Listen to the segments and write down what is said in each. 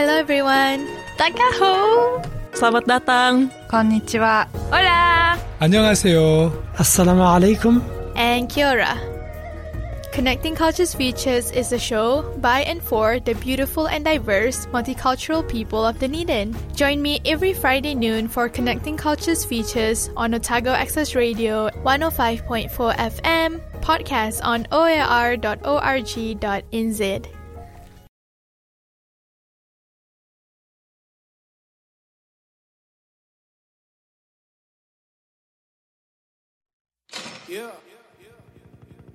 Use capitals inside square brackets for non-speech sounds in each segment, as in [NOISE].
Hello everyone. Dagaho. Selamat datang. Konnichiwa. Hola. 안녕하세요. Assalamu alaikum. And Kia ora. Connecting Cultures Features is a show by and for the beautiful and diverse multicultural people of Dunedin. Join me every Friday noon for Connecting Cultures Features on Otago Access Radio 105.4 FM, podcast on oar.org.nz.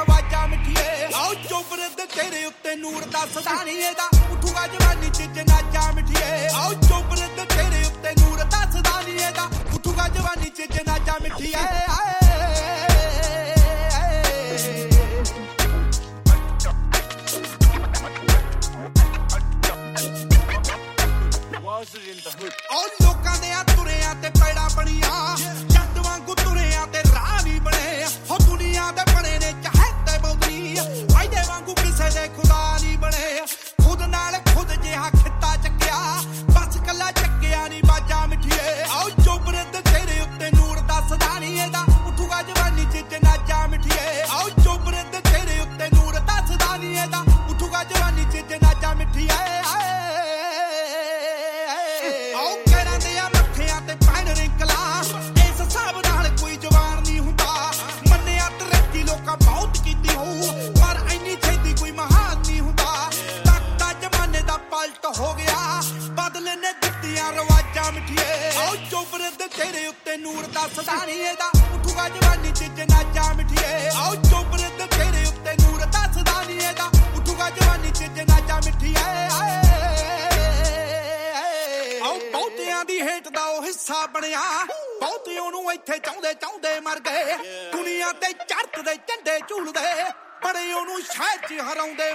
ਖਵਾਜਾ ਮਿੱਠੀਏ ਆਓ ਚੋਬਰ ਦੇ ਤੇਰੇ ਉੱਤੇ ਨੂਰ ਦਾ ਸਦਾਣੀਏ ਦਾ ਉਠੂਗਾ ਜਵਾਨੀ ਚ ਜਨਾਜਾ ਮਿੱਠੀਏ ਆਓ ਚੋਬਰ ਦੇ ਤੇਰੇ ਉੱਤੇ ਨੂਰ ਦਾ ਸਦਾਣੀਏ ਦਾ ਉਠੂਗਾ ਜਵਾਨੀ ਚ ਜਨਾਜਾ ਮਿੱਠੀਏ ਆਏ All ਲੋਕਾਂ ਦੇ ਆ mierda.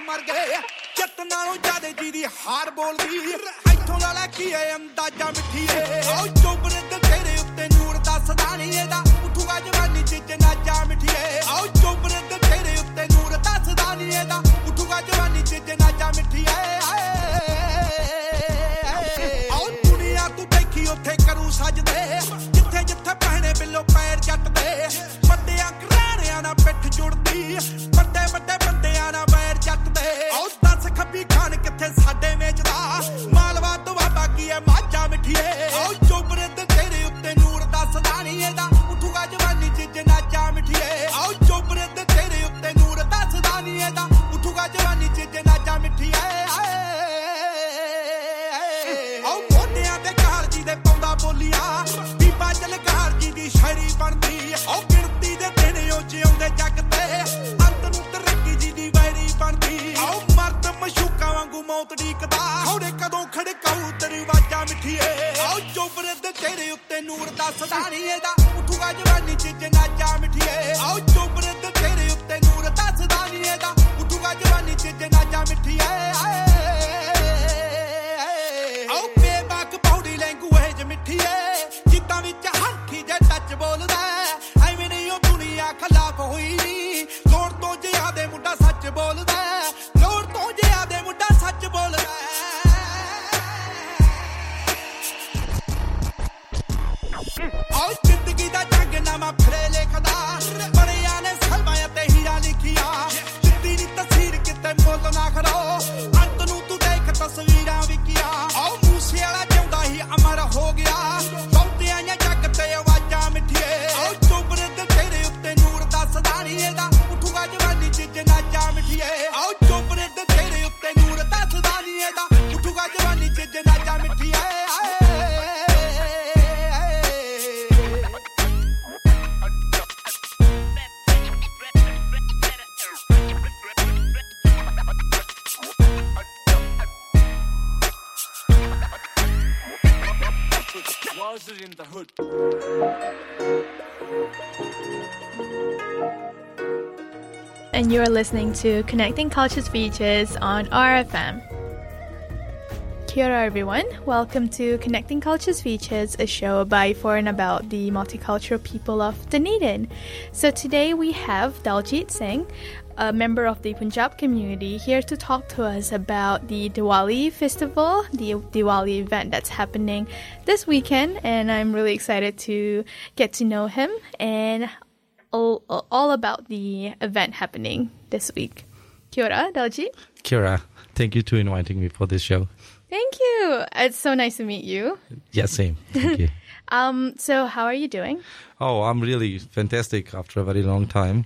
ਮਰ ਗਏ। ਚਿੱਤ ਨਾਲੋਂ ਜਿਆਦੇ ਜੀ ਦੀ ਹਾਰ ਬੋਲਦੀ ਤੇਰੇ ਉੱਤੇ ਨੂਰ ਦਾ ਸਦਾਣੀ ਇਹਦਾ ਉਠੂਗਾ ਜਵਾਨੀ ਚ ਜਨਾਜਾ ਮਿਠੀਏ। ਆਓ you're listening to Connecting Cultures Features on RFM. Kia ora, everyone. Welcome to Connecting Cultures Features, a show by, for, and about the multicultural people of Dunedin. So today we have Daljit Singh, a member of the Punjab community, here to talk to us about the Diwali festival, the Diwali event that's happening this weekend. And I'm really excited to get to know him and all, all about the event happening this week. Kia ora, Daljit. Kia ora, thank you to inviting me for this show. Thank you. It's so nice to meet you. Yeah, same. Thank you. [LAUGHS] Um, so how are you doing? Oh, I'm really fantastic after a very long time.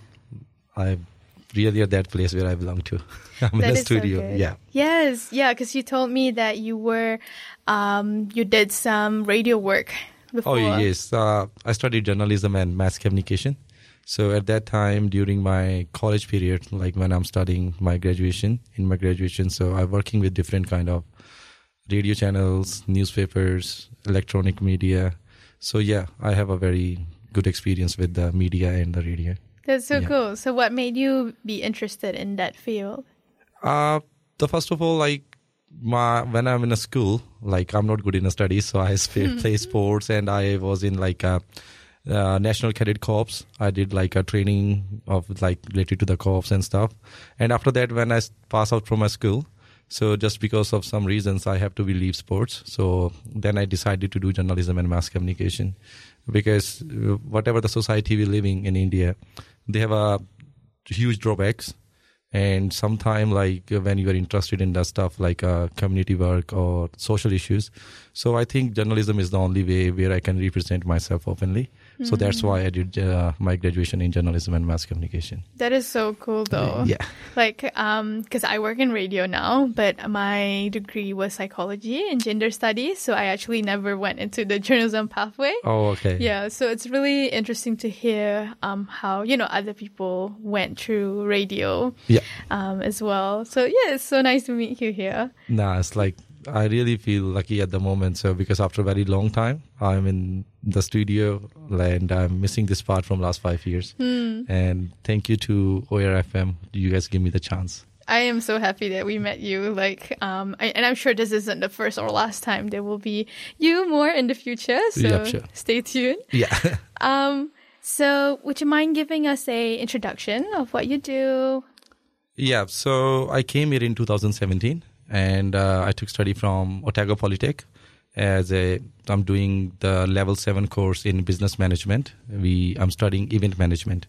I'm really at that place where I belong to. [LAUGHS] I'm in That the is so studio. good. yeah. Yes, yeah, because you told me that you were, um, you did some radio work before. Oh, yes. Uh, I studied journalism and mass communication. So at that time, during my college period, like when I'm studying my graduation, in my graduation, so I'm working with different kind of radio channels, newspapers, electronic media. So yeah, I have a very good experience with the media and the radio. That's so Yeah. cool. So what made you be interested in that field? Uh, the first of all, like my when I'm in a school, like I'm not good in a study, so I [LAUGHS] play sports, and I was in like a, uh national cadet corps. I did like a training of like related to the corps and stuff. And after that, when I pass out from my school, so just because of some reasons, I have to leave sports. So then I decided to do journalism and mass communication, because uh, whatever the society we're living in India, they have a huge drawbacks and sometime like when you are interested in that stuff like uh, community work or social issues so i think journalism is the only way where i can represent myself openly so that's why i did uh, my graduation in journalism and mass communication That is so cool, though. yeah Like, um, because I work in radio now, but my degree was psychology and gender studies, so I actually never went into the journalism pathway. oh okay Yeah, so it's really interesting to hear um, how you know other people went through radio yeah um, as well. So yeah, it's so nice to meet you here. nah it's like i really feel lucky at the moment so because after a very long time i'm in the studio and i'm missing this part from last five years and thank you to OAR FM. you guys give me the chance I am so happy that we met you. Like, um, I, and I'm sure this isn't the first or last time. There will be you more in the future. So Yep, sure. stay tuned. yeah [LAUGHS] Um, so would you mind giving us a introduction of what you do? Yeah, so I came here in 2017 and uh, I took study from Otago Polytech as a I'm doing the level 7 course in business management. We I'm studying event management.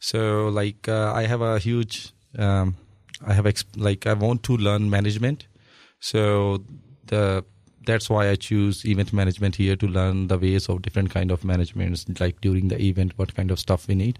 So like uh, I have a huge um, I have exp- like I want to learn management. So the that's why I choose event management here to learn the ways of different kind of managements, like during the event, what kind of stuff we need.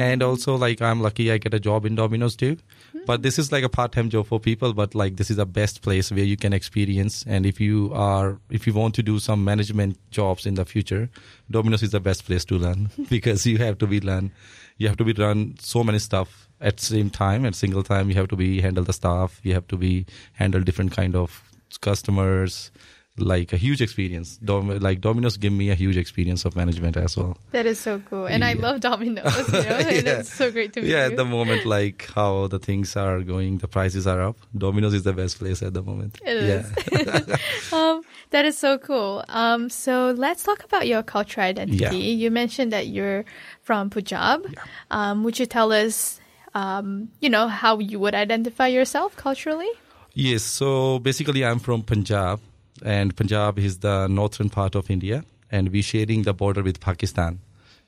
And also, like I'm lucky I get a job in Domino's too. But this is like a part-time job for people. But like this is the best place where you can experience. And if you are, if you want to do some management jobs in the future, Domino's is the best place to learn [LAUGHS] because you have to be learn, you have to be run so many stuff at same time at single time. You have to be handle the staff. You have to be handle different kind of customers. Like a huge experience. Dom- like Domino's give me a huge experience of management as well. That is so cool, and I love Domino's. You know, [LAUGHS] Yeah. it's so great to meet yeah you. at the moment like how the things are going the prices are up domino's is the best place at the moment It yeah is. [LAUGHS] um, that is so cool. Um, so let's talk about your cultural identity. Yeah. You mentioned that you're from Punjab. Um, would you tell us, um, you know, how you would identify yourself culturally? yes so basically i'm from punjab and punjab is the northern part of india and we're sharing the border with pakistan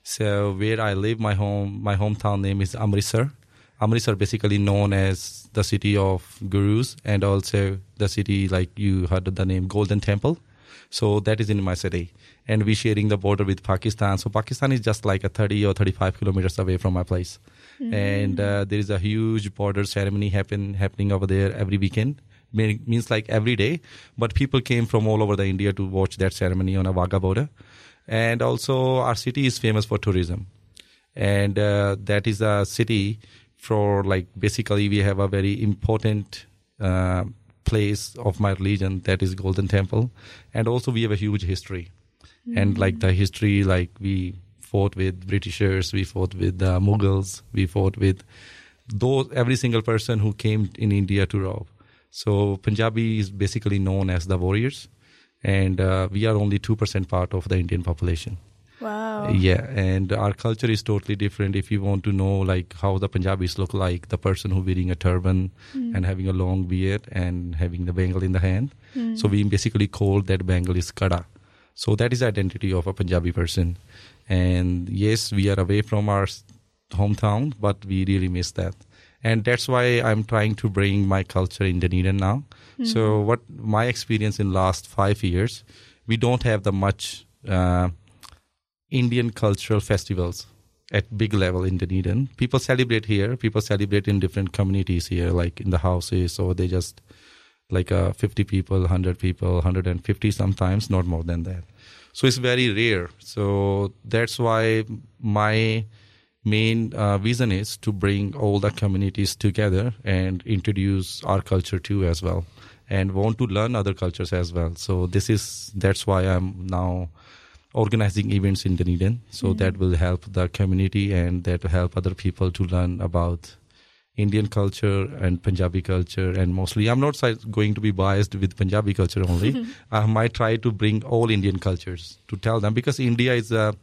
so where i live my home my hometown name is amritsar amritsar basically known as the city of gurus and also the city like you heard the name golden temple So that is in my city. And we're sharing the border with Pakistan. So Pakistan is just like a 30 or 35 kilometers away from my place. And uh, there is a huge border ceremony happen happening over there every weekend. Mean- Means like every day. But people came from all over the India to watch that ceremony on a Wagah border. And also our city is famous for tourism and uh, that is a city for like basically we have a very important uh, place of my religion that is golden temple and also we have a huge history and like the history like we fought with britishers we fought with the mughals we fought with those every single person who came in India to rob. So Punjabi is basically known as the warriors, and uh, we are only two percent part of the Indian population. Wow. Yeah, and our culture is totally different. If you want to know like how the Punjabis look like, the person who wearing a turban and having a long beard and having the bangle in the hand. So we basically call that bangle is kada. So that is the identity of a Punjabi person. And yes, we are away from our hometown, but we really miss that. And that's why I'm trying to bring my culture in Dunedin now. So what my experience in last five years, we don't have the much uh, Indian cultural festivals at big level in Dunedin. People celebrate here. People celebrate in different communities here, like in the houses, or they just like uh, 50 people, 100 people, 150 sometimes, not more than that. So it's very rare. So that's why my main uh, vision is to bring all the communities together and introduce our culture too as well and want to learn other cultures as well so this is that's why i'm now organizing events in Dunedin. So that will help the community and that will help other people to learn about Indian culture and Punjabi culture. And mostly, I'm not going to be biased with Punjabi culture only. [LAUGHS] I might try to bring all Indian cultures to tell them because India is a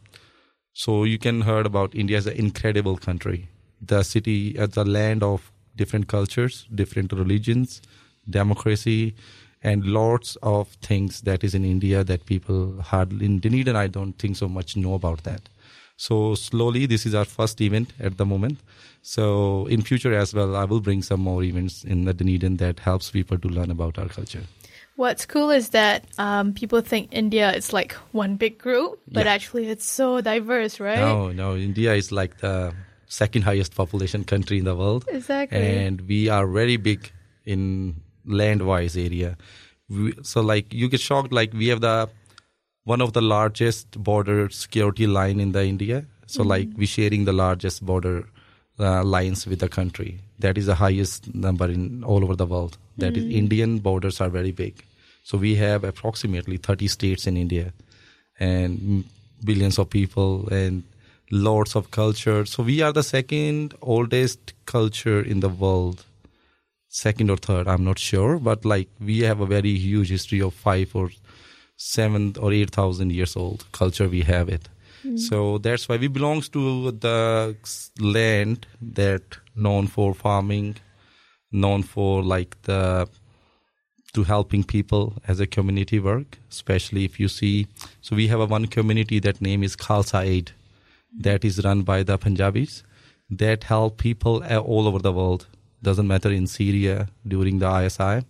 so you can heard about India as an incredible country. The city, uh, the land of different cultures, different religions, democracy, and lots of things that is in India that people hardly in Dunedin. I don't think so much know about that. So slowly, this is our first event at the moment. So in future as well, I will bring some more events in the Dunedin that helps people to learn about our culture. What's cool is that um, people think India is like one big group, but Yeah. actually it's so diverse, right? No, no, India is like the second highest population country in the world. Exactly. And we are very big in land-wise area. We, so like you get shocked like we have the one of the largest border security line in the India. So like we sharing the largest border uh, lines with the country. That is the highest number in all over the world. That is Indian borders are very big. So we have approximately 30 states in India and mm, billions of people and lots of culture. So we are the second oldest culture in the world. Second or third, I'm not sure, but like we have a very huge history of five or seven or eight thousand years old culture. We have it, Hmm. so that's why we belongs to the land that known for farming, known for like the to helping people as a community work, especially if you see. So we have a one community that name is Khalsa Aid, that is run by the Punjabis, that help people all over the world. Doesn't matter in Syria during the ISI.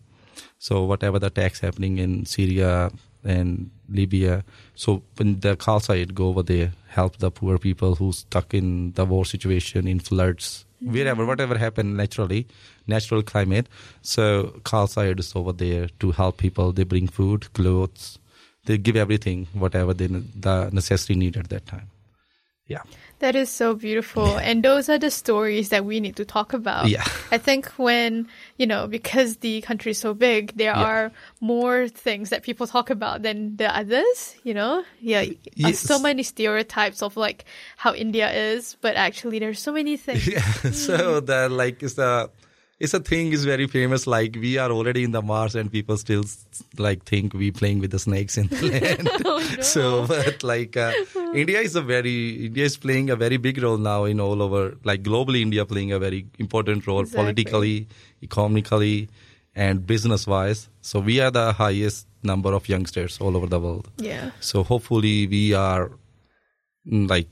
So whatever the attacks happening in Syria and Libya, so when the Khalsa Aid go over there, help the poor people who stuck in the war situation, in floods, mm-hmm. wherever, whatever happened naturally, natural climate. So Khalsa Aid is over there to help people. They bring food, clothes, they give everything, whatever they, the necessary need at that time. Yeah. That is so beautiful. And those are the stories that we need to talk about. Yeah. I think when, you know, because the country is so big, there Yeah. are more things that people talk about than the others, you know? Yeah. uh, Yes. So many stereotypes of like how India is, but actually there's so many things. [LAUGHS] Yeah. so the like is the it's a thing is very famous. Like we are already in the Mars, and people still like think we playing with the snakes in the [LAUGHS] land. Oh, So, but like uh, India is a very India is playing a very big role now in all over like globally. India playing a very important role Exactly. politically, economically, and business wise. So we are the highest number of youngsters all over the world. Yeah. So hopefully we are mm, like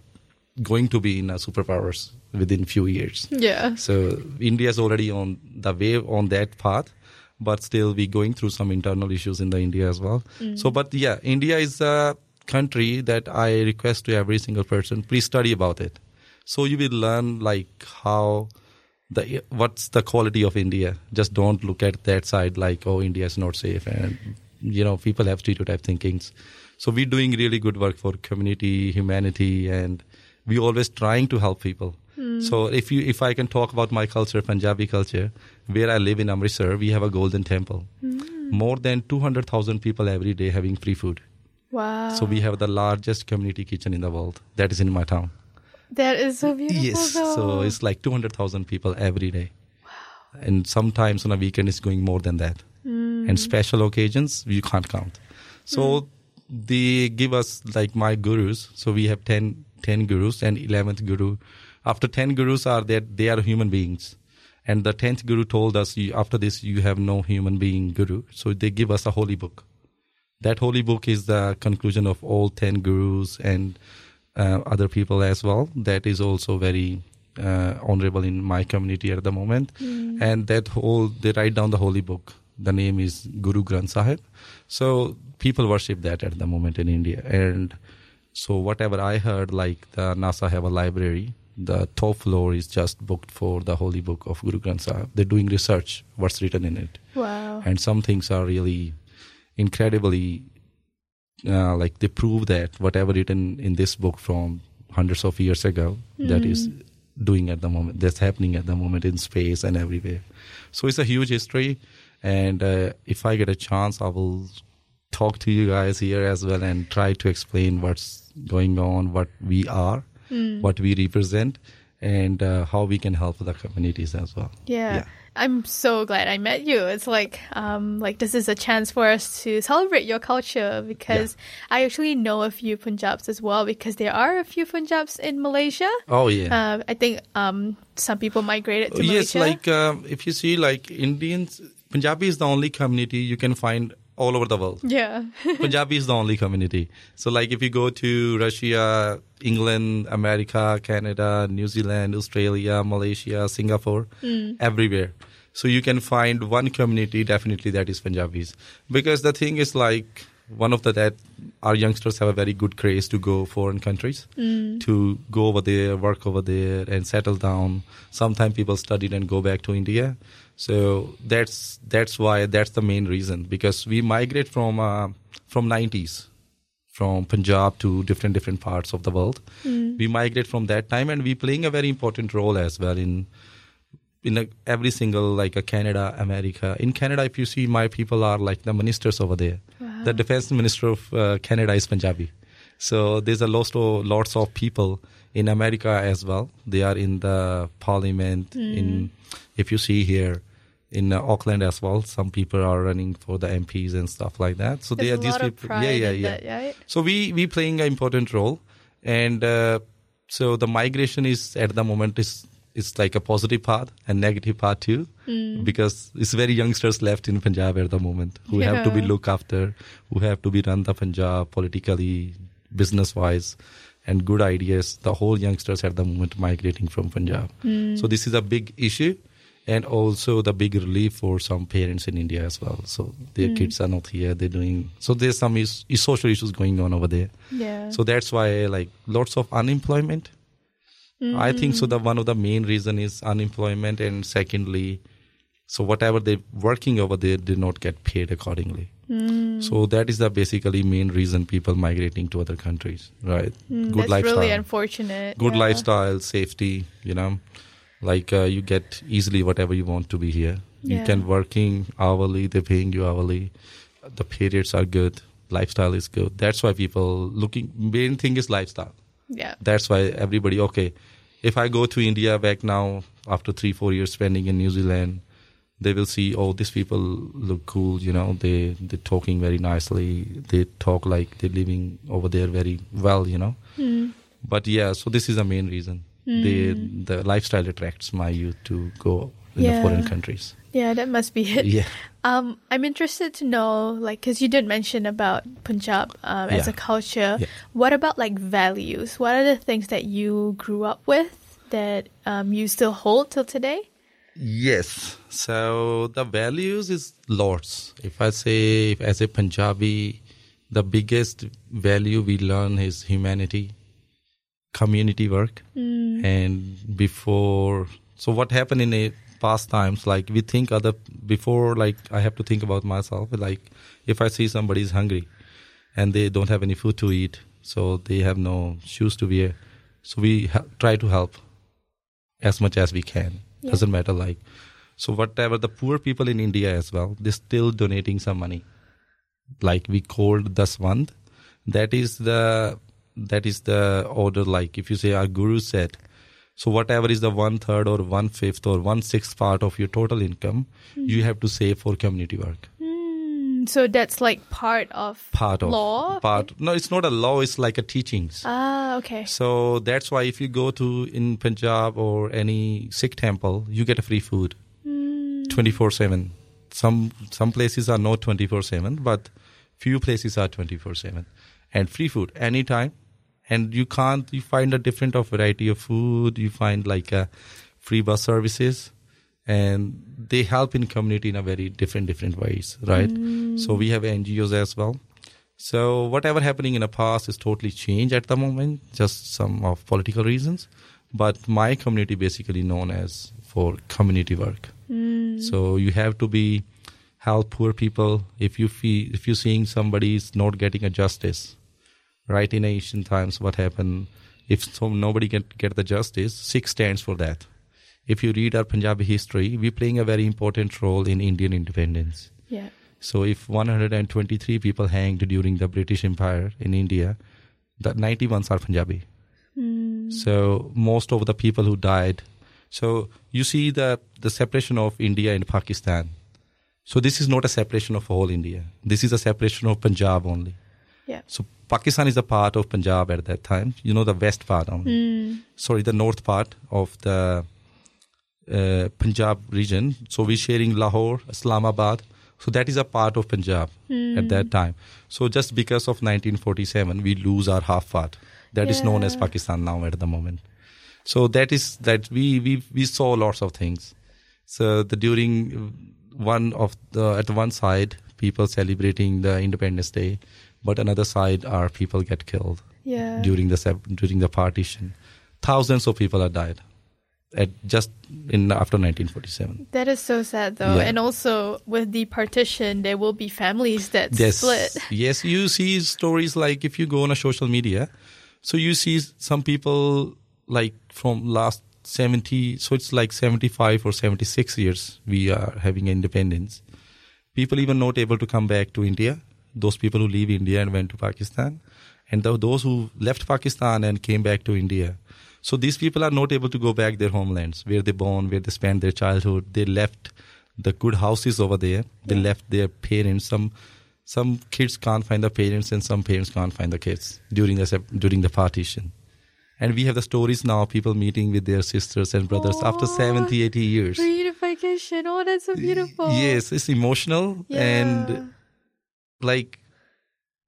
going to be in a superpowers within few years. Yeah. So India is already on the way on that path, but still we going through some internal issues in the India as well. Mm. So, but yeah, India is a country that I request to every single person, please study about it. So you will learn like how the what's the quality of India. Just don't look at that side like oh India is not safe and you know people have stereotype thinkings. So we're doing really good work for community, humanity, and we always trying to help people. Hmm. So if you if I can talk about my culture, Punjabi culture, where I live in Amritsar, we have a golden temple. Hmm. More than two hundred thousand people every day having free food. Wow. So we have the largest community kitchen in the world. That is in my town. That is so beautiful. Yes. though. So it's like 200,000 people every day. Wow. And sometimes on a weekend it's going more than that. Hmm. And special occasions you can't count. So they give us like my gurus. So we have 10, 10 gurus and 11th guru. After 10 gurus are that they are human beings. And the 10th guru told us after this you have no human being guru. So they give us a holy book. That holy book is the conclusion of all 10 gurus and uh, other people as well. That is also very uh, honorable in my community at the moment. And that whole they write down the holy book. The name is guru granth sahib. So people worship that at the moment in india. And so whatever i heard like the nasa have a library the top floor is just booked for the holy book of guru granth sahib. They're doing research what's written in it. Wow. and some things are really incredibly uh, like they prove that whatever written in this book from hundreds of years ago that is doing at the moment that's happening at the moment in space and everywhere. So it's a huge history and uh, if i get a chance i will talk to you guys here as well and try to explain what's going on what we are what we represent and uh, how we can help the communities as well Yeah. Yeah. I'm so glad I met you. It's like um like this is a chance for us to celebrate your culture because I actually know a few Punjabs as well because there are a few Punjabs in Malaysia. oh yeah Uh, I think um some people migrated to yes Malaysia. like um, if you see like indians punjabi is the only community you can find all over the world. Yeah. [LAUGHS] punjabi is the only community. So like if you go to russia england america canada new zealand australia malaysia singapore hmm. everywhere. So you can find one community definitely that is punjabis. Because the thing is like one of the that our youngsters have a very good craze to go foreign countries hmm. to go over there work over there and settle down. Sometimes people studied and go back to india so that's that's why that's the main reason because we migrate from uh, from 90s from punjab to different different parts of the world we migrate from that time and we playing a very important role as well in in a, every single like a Canada, America. In Canada, if you see my people are like the ministers over there. The defense minister of uh, Canada is Punjabi. So there's a lot of lots of people in America as well. They are in the parliament. In if you see here in uh, Auckland as well, some people are running for the MPs and stuff like that. So they are these people. yeah, yeah, yeah. that, right? So we we playing an important role, and uh, so the migration is at the moment is is like a positive part and negative part too, because it's very youngsters left in Punjab at the moment who have to be Yeah. looked after, who have to be run the Punjab politically, business wise, and good ideas. The whole youngsters at the moment migrating from Punjab. So this is a big issue. And also the big relief for some parents in India as well. So their hmm. kids are not here. They're doing so. There's some is, is social issues going on over there. Yeah. So that's why like lots of unemployment. I think so. Hmm. The one of the main reason is unemployment, and secondly, so whatever they're working over there, they not get paid accordingly. Hmm. So that is the basically main reason people migrating to other countries, right? Good That's lifestyle, really unfortunate. good yeah. lifestyle, safety. You know, like uh, you get easily whatever you want to be here. You can working hourly. They're paying you hourly. The periods are good. Lifestyle is good. That's why people looking. Main thing is lifestyle Yeah. that's why everybody okay if i go to india back now after three four years spending in new zealand they will see oh these people look cool you know they they're talking very nicely they talk like they're living over there very well you know but yeah so this is the main reason they the lifestyle attracts my youth to go in the foreign countries Yeah, that must be it. yeah Um, I'm interested to know, like, because you did mention about Punjab um, as Yeah. a culture. Yeah. What about like values? What are the things that you grew up with that um, you still hold till today? Yes. So the values is lots. If I say if as a Punjabi, the biggest value we learn is humanity, community work, hmm. and before. So what happened in a past times? Like we think other before. Like I have to think about myself. Like if I see somebody is hungry, and they don't have any food to eat, so they have no shoes to wear, so we ha- try to help as much as we can. Doesn't matter like. So whatever the poor people in India as well, they're still donating some money. Like we called Daswand. That is the that is the order. Like if you say our guru said, so whatever is the one third or one fifth or one sixth part of your total income, you have to save for community work. Mm, So that's like part of Part of law. Part. No, it's not a law. It's like a teachings. Ah, okay. So that's why if you go to in Punjab or any Sikh temple, you get a free food, twenty four seven. Some some places are not twenty four seven, but few places are twenty four seven, and free food anytime. And you can't you find a different of variety of food. You find like a free bus services, and they help in community in a very different different ways, right? Mm. So we have NGOs as well. So whatever happening in the past is totally changed at the moment, just some of political reasons. But my community basically known as for community work. Mm. So you have to be help poor people. If you feel if you're seeing somebody is not getting a justice, right? In ancient times, what happened? If so nobody can get the justice, Sikh stands for that. If you read our Punjabi history, we're playing a very important role in Indian independence. Yeah. So if 123 people hanged during the British Empire in India, the 91 are Punjabi. Hmm. So most of the people who died. So you see the the separation of India and Pakistan. So this is not a separation of whole India. This is a separation of Punjab only. Yeah. So Pakistan is a part of Punjab at that time. You know the west part only. Sorry, the north part of the uh, Punjab region. So we're sharing Lahore, Islamabad. So that is a part of Punjab at that time. So just because of 1947, we lose our half part. That is known as Pakistan now at the moment. So that is that we we we saw lots of things. So the during one of the at one side people celebrating the Independence Day, but another side are people get killed Yeah. during the during the partition. Thousands of people have died at just in after 1947. That is so sad, though. Yeah. And also, with the partition, there will be families that Yes, split. yes. You see stories like if you go on a social media, so you see some people like from last 70, so it's like 75 or 76 years we are having independence. People even not able to come back to India. Those people who leave India and went to Pakistan, and tho- those who left Pakistan and came back to India. So these people are not able to go back their homelands where they born, where they spent their childhood. They left the good houses over there. They left their parents. Some some kids can't find the parents, and some parents can't find the kids during the during the partition. And we have the stories now, people meeting with their sisters and brothers after Aw. 70, 80 years. Reunification. Oh, that's so beautiful. Yes, it's emotional Yeah. and like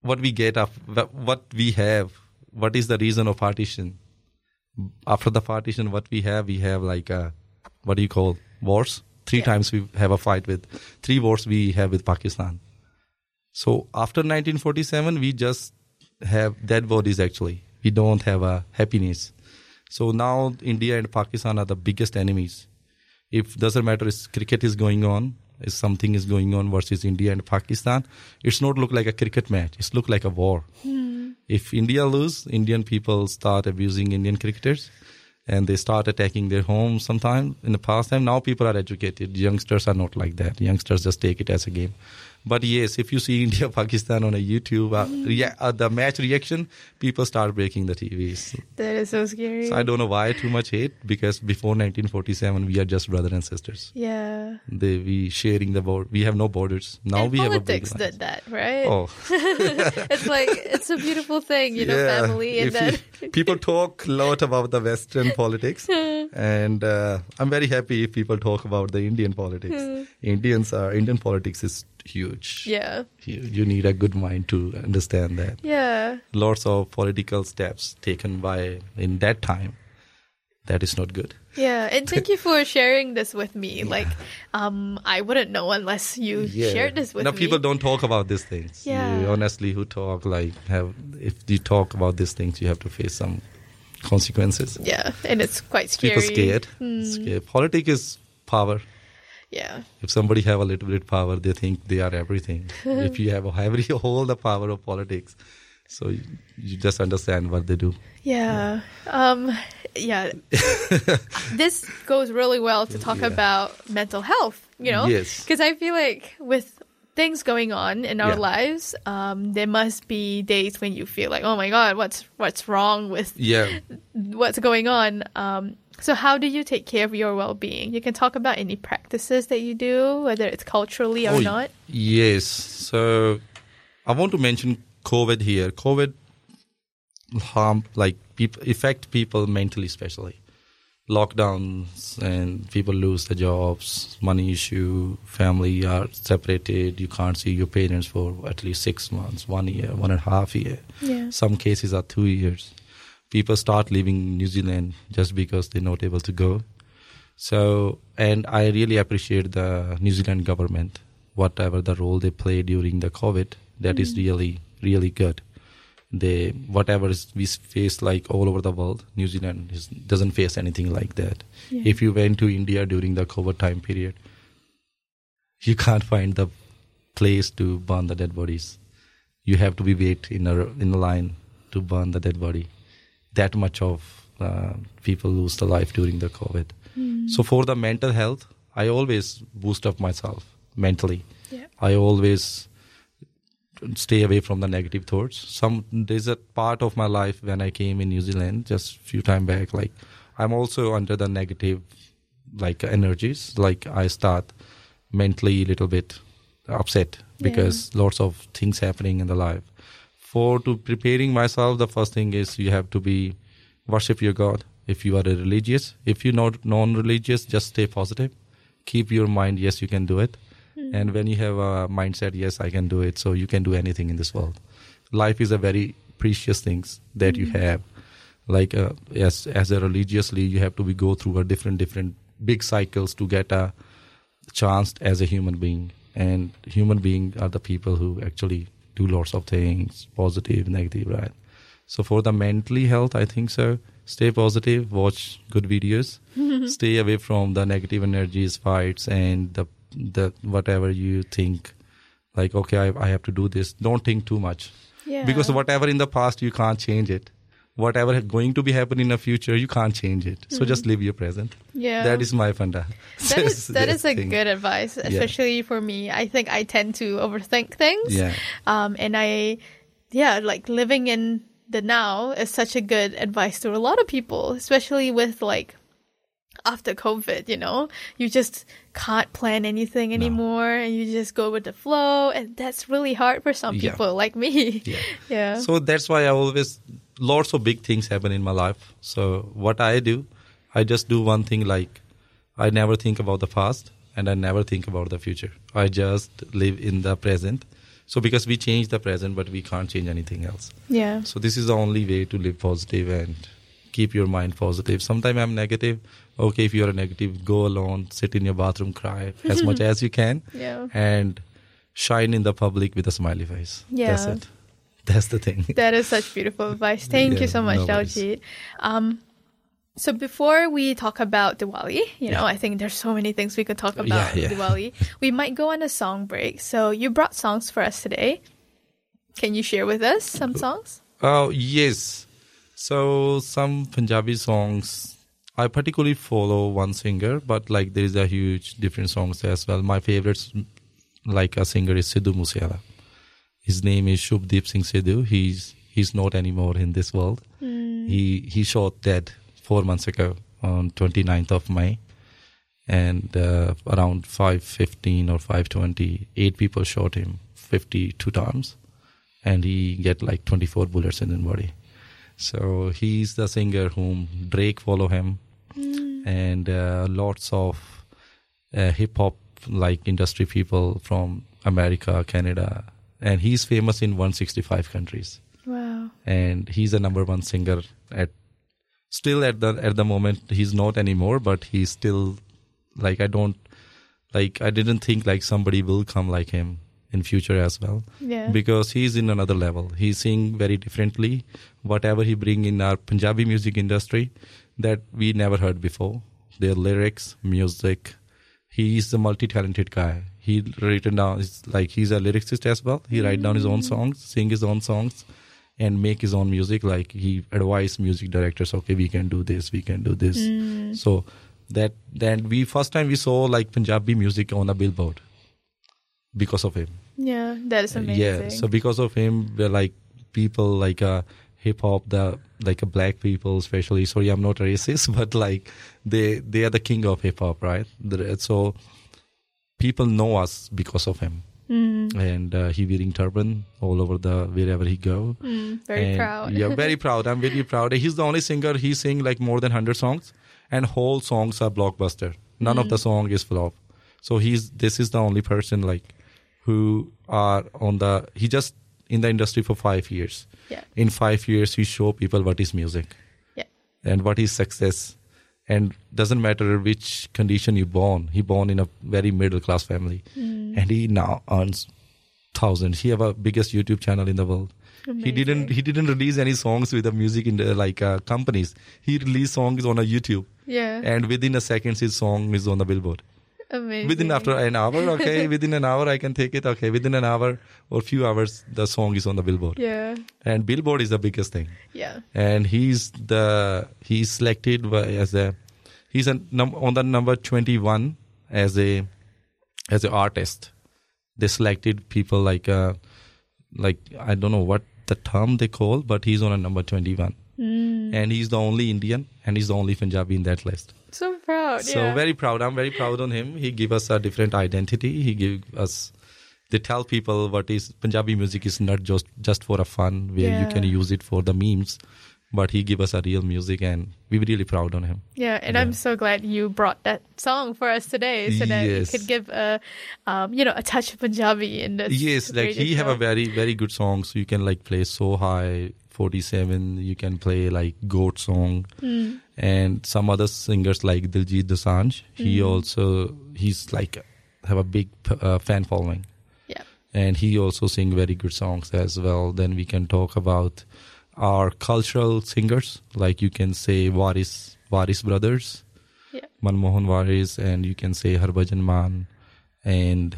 what we get of what we have. What is the reason of partition? After the partition, what we have, we have like a what do you call wars? Three Yeah. times we have a fight with three wars we have with Pakistan. So after 1947, we just have dead bodies. Actually, we don't have a happiness. So now India and Pakistan are the biggest enemies if doesn't matter if cricket is going on if something is going on versus india and pakistan it's not look like a cricket match. It's look like a war. Hmm. If india lose indian people start abusing indian cricketers and they start attacking their homes sometime in the past time now people are educated. Youngsters are not like that. Youngsters just take it as a game but yes if you see india [LAUGHS] pakistan on a youtube uh, rea- uh, the match reaction people start breaking the tvs That is so scary. so I don't know why too much hate because before 1947 we are just brother and sisters. yeah. They we sharing the board. We have no borders. Now and we have politics line. did that, right? Oh, [LAUGHS] it's like it's a beautiful thing, you know, [LAUGHS] yeah. family, and then you- people talk a lot about the Western politics, and uh, I'm very happy if people talk about the Indian politics. Indians are Indian politics is huge. yeah, You, you need a good mind to understand that. yeah, Lots of political steps taken by in that time. That is not good. yeah. And [LAUGHS] thank you for sharing this with me. Like, um, I wouldn't know unless you shared this with now me. people don't talk about these things Yeah. You honestly who talk like have if you talk about these things you have to face some consequences Yeah, and it's quite scary. people scared scared politics is power Yeah, if somebody have a little bit power they think they are everything [LAUGHS] if you have a every all the power of politics so you, you just understand what they do yeah, um, yeah. [LAUGHS] this goes really well to talk Yeah. about mental health. You know, Yes. because I feel like with things going on in our Yeah. lives, um, there must be days when you feel like, oh my god, what's what's wrong with Yeah. what's going on. Um, so how do you take care of your well-being? You can talk about any practices that you do, whether it's culturally or Oh, not. Yes. So I want to mention COVID here. COVID harm like people affect people mentally, especially lockdowns and people lose their jobs, money issue, family are separated. You can't see your parents for at least six months, one year, one and a half year. Yeah. Some cases are two years. People start leaving New Zealand just because they're not able to go. So, and I really appreciate the New Zealand government, whatever the role they play during the COVID, that is mm-hmm. really, really good. They, whatever is we face like all over the world, New Zealand is, doesn't face anything like that. Yeah. If you went to India during the COVID time period, you can't find the place to burn the dead bodies. You have to be wait in a in a line to burn the dead body. That much of uh, people lose their life during the COVID. So for the mental health, I always boost up myself mentally. Yeah. I always stay away from the negative thoughts. Some there's a part of my life when I came in New Zealand just few time back. Like I'm also under the negative like energies. Like I start mentally a little bit upset because lots of things happening in the life. For to preparing myself, the first thing is you have to be worship your God. If you are a religious, if you're not non-religious, just stay positive. Keep your mind. Yes, you can do it. And when you have a mindset, yes, I can do it. So you can do anything in this world. Life is a very precious things that you have. Like uh, yes, as a religiously, you have to be go through a different different big cycles to get a chance as a human being. And human being are the people who actually do lots of things, positive, negative, right? So for the mentally health, I think so. Stay positive, watch good videos, [LAUGHS] stay away from the negative energies, fights, and the the whatever you think. Like okay, I, I have to do this. Don't think too much Yeah. because whatever in the past you can't change it. Whatever going to be happening in the future, you can't change it. So just live your present. Yeah. That is my funda. that [LAUGHS] is that is a thing. good advice, especially for me. I think I tend to overthink things. Yeah. Um, and I, yeah, like living in the now is such a good advice to a lot of people, especially with like after COVID, you know, you just can't plan anything anymore and you just go with the flow. And that's really hard for some Yeah. people like me. Yeah. [LAUGHS] yeah. So that's why I always lots of big things happen in my life. So what I do, I just do one thing like I never think about the past and I never think about the future. I just live in the present. So because we change the present but we can't change anything else. yeah. So this is the only way to live positive and keep your mind positive. Sometimes I'm negative. Okay, if you're a negative, go alone, sit in your bathroom, cry as much [LAUGHS] as you can, Yeah. and shine in the public with a smiley face. Yeah. That's it. [LAUGHS] That's the thing. That is such beautiful advice. Thank Yeah, you so much, no worries. Um, so before we talk about Diwali, you know, I think there's so many things we could talk about yeah. Diwali. [LAUGHS] We might go on a song break. So you brought songs for us today. Can you share with us some songs? Oh yes. So some Punjabi songs. I particularly follow one singer, but like there is a huge different songs as well. My favorites, like a singer, is Sidhu Moosewala. His name is Shubdeep Singh Sidhu. He's he's not anymore in this world. He he shot dead four months ago on 29th of May, and uh, around 5:15 or 5:20, eight people shot him 52 times and he get like 24 bullets in his body. So he's the singer whom Drake follow him, and uh, lots of uh, hip hop like industry people from America, Canada, and he's famous in 165 countries. Wow. And he's the number one singer at still at the at the moment. He's not anymore, but he's still like I don't like I didn't think like somebody will come like him in future as well Yeah. because he's in another level. He's sing very differently. Whatever he bring in our Punjabi music industry that we never heard before. Their lyrics, music. He's a multi-talented guy. He written down it's like he's a lyricist as well. He write down his own mm. songs, sing his own songs, and make his own music. Like he advise music directors, okay, we can do this, we can do this. Mm. So that then we first time we saw like Punjabi music on a billboard because of him. Yeah, that is uh, amazing. Yeah. So because of him, we're like people like uh, hip hop, the like a black people, especially. Sorry, I'm not racist, [LAUGHS] but like they they are the king of hip hop, right? So people know us because of him. Mm, And uh, he wearing turban all over the wherever he go. mm, very And, proud. yeah, very [LAUGHS] proud. I'm very proud. He's the only singer. He sing like more than hundred songs, and whole songs are blockbuster. None of the song is flop. So he's this is the only person like who are on the. He just in the industry for five years. Yeah. In five years, he show people what is music Yeah. and what is success. And doesn't matter which condition you born. He born in a very middle class family, and he now earns thousands. He have a biggest YouTube channel in the world. He didn't he didn't release any songs with the music in the, like uh, companies. He released songs on a YouTube, Yeah. and within a second, his song is on the Billboard. Amazing. Within after an hour, okay, [LAUGHS] within an hour I can take it. Okay, within an hour or few hours, the song is on the Billboard, Yeah. and Billboard is the biggest thing Yeah. and he's the he's selected as a he's a num- on the number 21 as a as an artist they selected people like uh like i don't know what the term they call but he's on a number 21 and he's the only indian and he's the only punjabi in that list So proud. so yeah. very proud i'm very proud on him he give us a different identity he give us they tell people what is punjabi music is not just just for a fun where you can use it for the memes but he give us a real music and we were really proud on him Yeah, and I'm so glad you brought that song for us today, so that Yes. we could give a, um, you know, a touch of Punjabi in this. yes like he have a very very good song so you can like play so high 47 you can play like goat song Hmm. and some other singers like diljit dosanjh he Hmm. also he's like have a big uh, fan following Yeah. and he also sing very good songs as well then we can talk about our cultural singers like you can say waris waris brothers Yeah. manmohan waris and you can say harbhajan mann and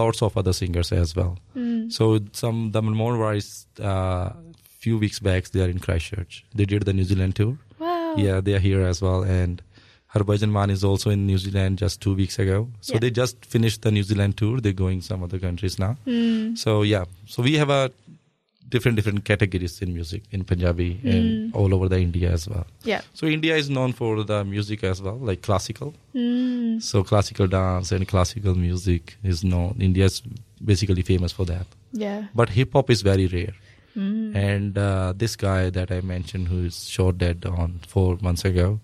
lots of other singers as well so some the manmohan waris uh, few weeks back they are in christchurch they did the new zealand tour Wow. yeah, they are here as well. And Harbhajan Mann is also in New Zealand just two weeks ago. So Yeah. they just finished the New Zealand tour. They're going some other countries now. Hmm. So yeah, so we have a different different categories in music in Punjabi and all over the India as well. Yeah. So India is known for the music as well, like classical. Mm. So classical dance and classical music is known. India is basically famous for that. Yeah. But hip hop is very rare. Hmm. And uh, this guy that I mentioned, who is shot dead on four months ago,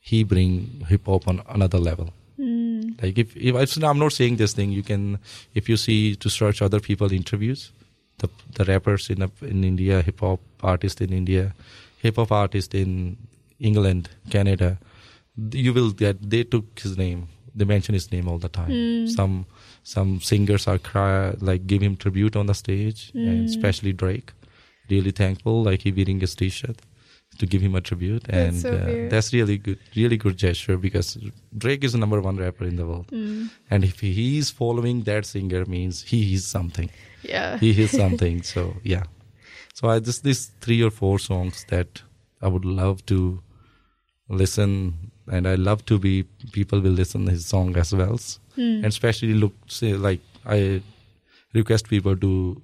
he bring hip hop on another level. Hmm. Like if, if I'm not saying this thing, you can if you see to search other people interviews, the the rappers in in India, hip hop artist in India, hip hop artist in England, Canada, you will get they took his name. They mention his name all the time. Hmm. Some some singers are cry like give him tribute on the stage, and especially Drake. Really thankful, like he wearing his T-shirt to give him a tribute, and so uh, that's really good, really good gesture because Drake is the number one rapper in the world, Mm. and if he is following that singer, means he is something. Yeah. He is [LAUGHS] something. so yeah, so I just these three or four songs that I would love to listen, and I love to be people will listen his song as well, and especially look say like I request people to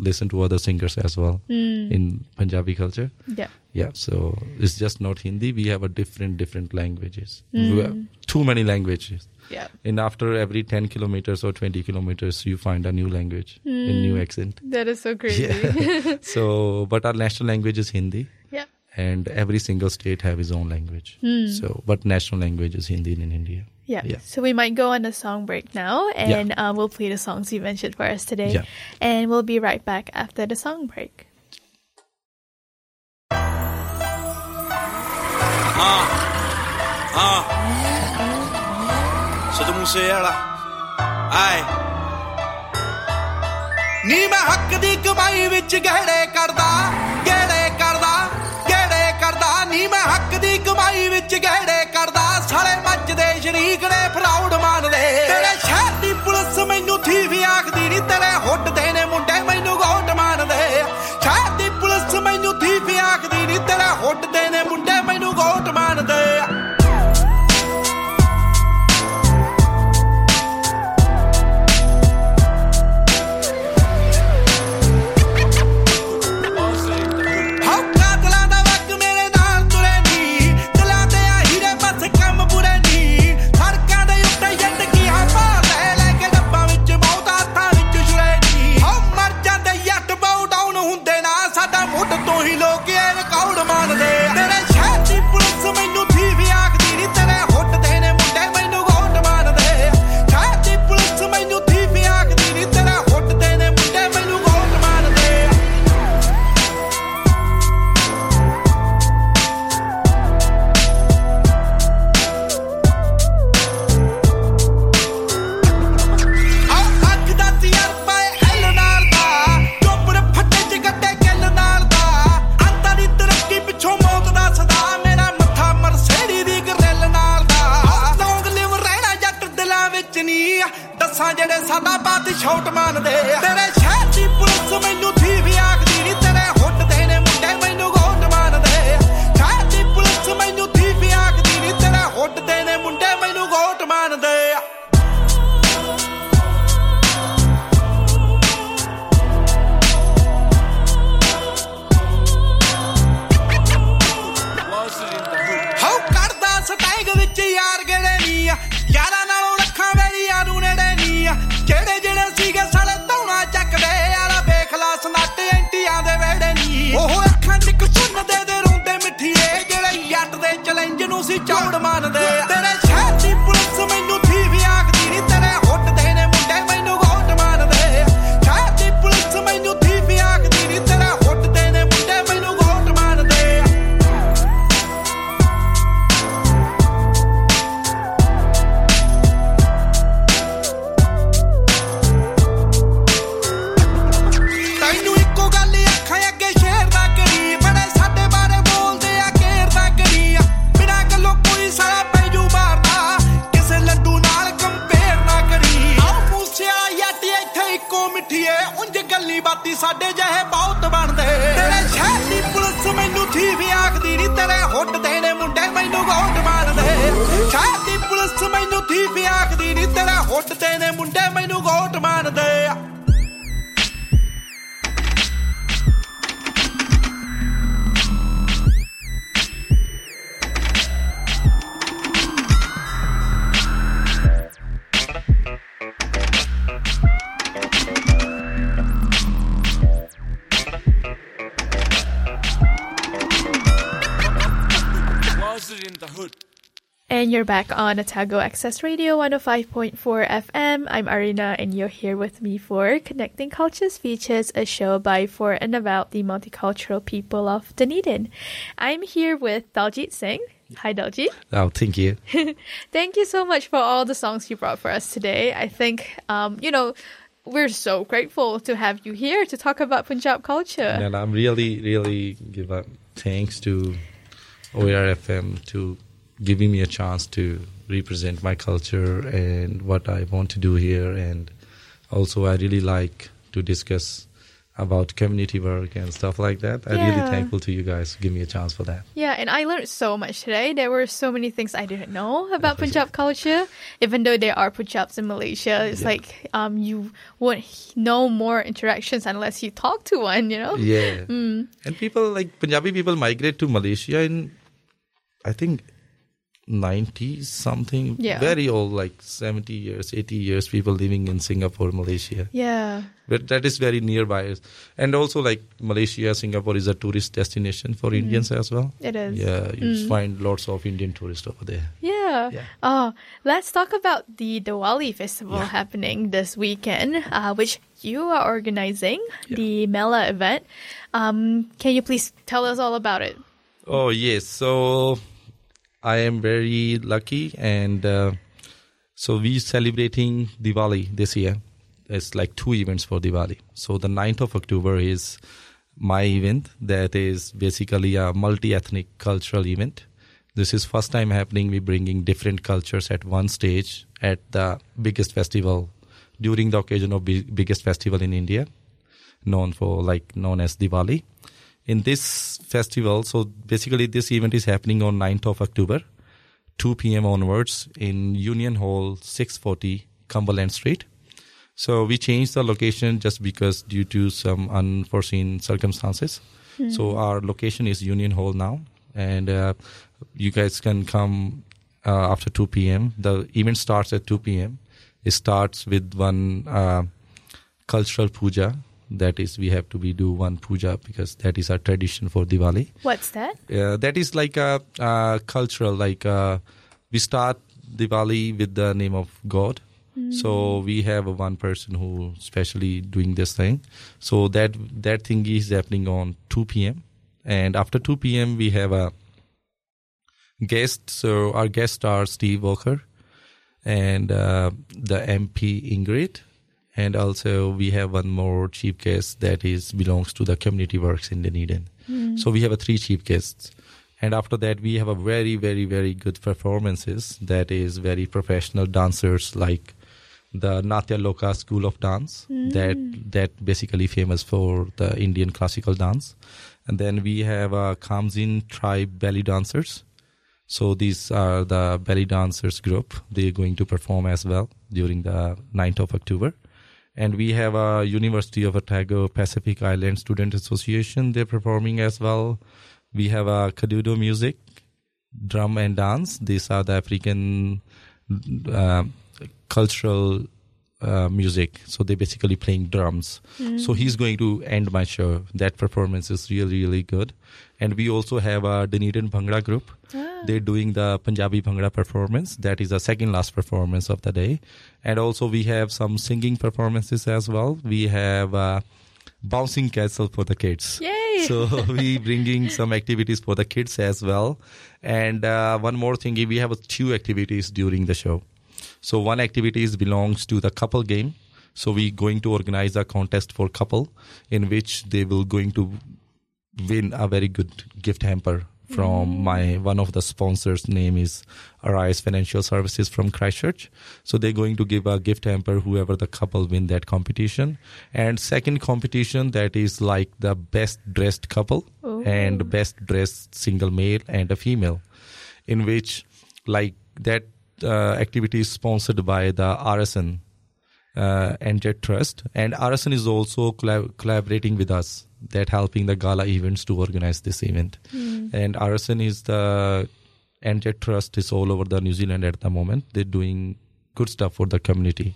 listen to other singers as well hmm. in Punjabi culture. Yeah. Yeah, so it's just not Hindi. We have a different different languages. Hmm. Have too many languages. Yeah. And after every 10 kilometers or 20 kilometers, you find a new language, a hmm. new accent. That is so crazy. Yeah. [LAUGHS] so, but our national language is Hindi and every single state have his own language. So, but national language is Hindi in India. Yeah. Yeah. So we might go on a song break now, and um, we'll play the songs you mentioned for us today. Yeah. And we'll be right back after the song break. Sidhu Moose ਵਾਲਾ ਆਏ ਨੀ ਮੈਂ ਹੱਕ ਦੀ ਕਮਾਈ ਵਿੱਚ ਗਹਿੜੇ ਕਰਦਾ ਗਹਿੜੇ ਦੀ ਕਮਾਈ ਵਿੱਚ ਗਹਿੜੇ ਕਰਦਾ, ਸਾਲੇ ਮੱਚਦੇ ਸ਼ਰੀਕ ਨੇ ਫਰਾਉਡ ਮੰਨਦੇ ਤੇਰੇ ਸ਼ਹਿਰ ਦੀ ਪੁਲਿਸ ਮੈਨੂੰ ਥੀਵ ਆਖਦੀ ਨੀ, ਤੇਰੇ ਹੁੱਡ ਦੇ ਨੇ ਮੁੰਡੇ ਮੈਨੂੰ ਗੋਟ ਮੰਨਦੇ ਸ਼ਹਿਰ ਦੀ ਪੁਲਿਸ ਮੈਨੂੰ ਥੀਵ ਆਖਦੀ ਨੀ, ਤੇਰੇ ਹੁੱਡ ਦੇ ਨੇ ਮੁੰਡੇ ਮੈਨੂੰ ਗੋਟ ਮੰਨਦੇ you're back on Otago Access Radio 105.4 FM. I'm Arina, and you're here with me for Connecting Cultures Features, a show by, for, and about the multicultural people of Dunedin. I'm here with Daljit Singh. Hi, Daljit. Oh, thank you. [LAUGHS] Thank you so much for all the songs you brought for us today. I think, um, you know, we're so grateful to have you here to talk about Punjab culture. And I'm really, really give a thanks to OAR FM to giving me a chance to represent my culture and what I want to do here. And also, I really like to discuss about community work and stuff like that. I'm really thankful to you guys to give me a chance for that. Yeah, and I learned so much today. There were so many things I didn't know [LAUGHS] about. Punjab culture. Even though there are Punjabs in Malaysia, it's Yeah. like um, you won't know more interactions unless you talk to one. You know. Yeah. Mm. And people like Punjabi people migrate to Malaysia in, I think, 90 something. Yeah. Very old, like 70 years, 80 years, people living in Singapore, Malaysia. Yeah. But that is very nearby. And also, like Malaysia, Singapore is a tourist destination for Indians as well. It is. Yeah, you Mm. find lots of Indian tourists over there. Yeah. Yeah. Oh, let's talk about the Diwali festival Yeah. happening this weekend, uh, which you are organizing, the Mela event. Um, can you please tell us all about it? Oh yes, so I am very lucky, and uh, so we celebrating Diwali this year. It's like two events for Diwali. So the 9th of October is my event. That is basically a multi-ethnic cultural event. This is first time happening. We bringing different cultures at one stage at the biggest festival during the occasion of big, biggest festival in India known for like known as Diwali. In this festival, so basically this event is happening on 9th of October, 2 p.m. onwards in Union Hall, 640 Cumberland Street. So we changed the location just because due to some unforeseen circumstances. So our location is Union Hall now, and uh, you guys can come uh, after 2 p.m. The event starts at 2 p.m. It starts with one uh, cultural puja. That is, we have to be do one puja because that is our tradition for Diwali. What's that? Uh, that is like a, uh cultural, like uh, we start Diwali with the name of God. So we have one person who specially doing this thing. So that that thing is happening on 2 p.m. And after 2 p.m. we have a guest. So our guests are Steve Walker and uh, the MP Ingrid. And also we have one more chief guest that is belongs to the community works in Dunedin. So we have a three chief guests. And after that we have a very, very, very good performances that is very professional dancers like the Natya Loka School of Dance that that basically famous for the Indian classical dance. And then we have uh, Kamzin tribe belly dancers. So these are the belly dancers group. They're going to perform as well during the 9th of October. And we have a University of Otago Pacific Island Student Association. They're performing as well. We have a Kadudo music, drum and dance. These are the African uh, cultural uh, music. So they're basically playing drums. So he's going to end my show. That performance is really, really good. And we also have a Dunedin Bhangra group. They're doing the Punjabi Bhangra performance. That is the second last performance of the day. And also we have some singing performances as well. We have uh, bouncing castle for the kids. Yay! So [LAUGHS] we bringing some activities for the kids as well. And uh, one more thing, we have two activities during the show. So one activity is belongs to the couple game. So we going to organize a contest for couple in which they will going to win a very good gift hamper from mm. my one of the sponsors name is Arise Financial Services from Christchurch. So they're going to give a gift hamper whoever the couple win that competition. And second competition that is like the best dressed couple oh. and best dressed single male and a female in which like that Uh, activity is sponsored by the RSN uh, NJET Trust, and RSN is also collab- collaborating with us that helping the gala events to organize this event. Hmm. And RSN is the NJET Trust is all over the New Zealand at the moment. They're doing good stuff for the community.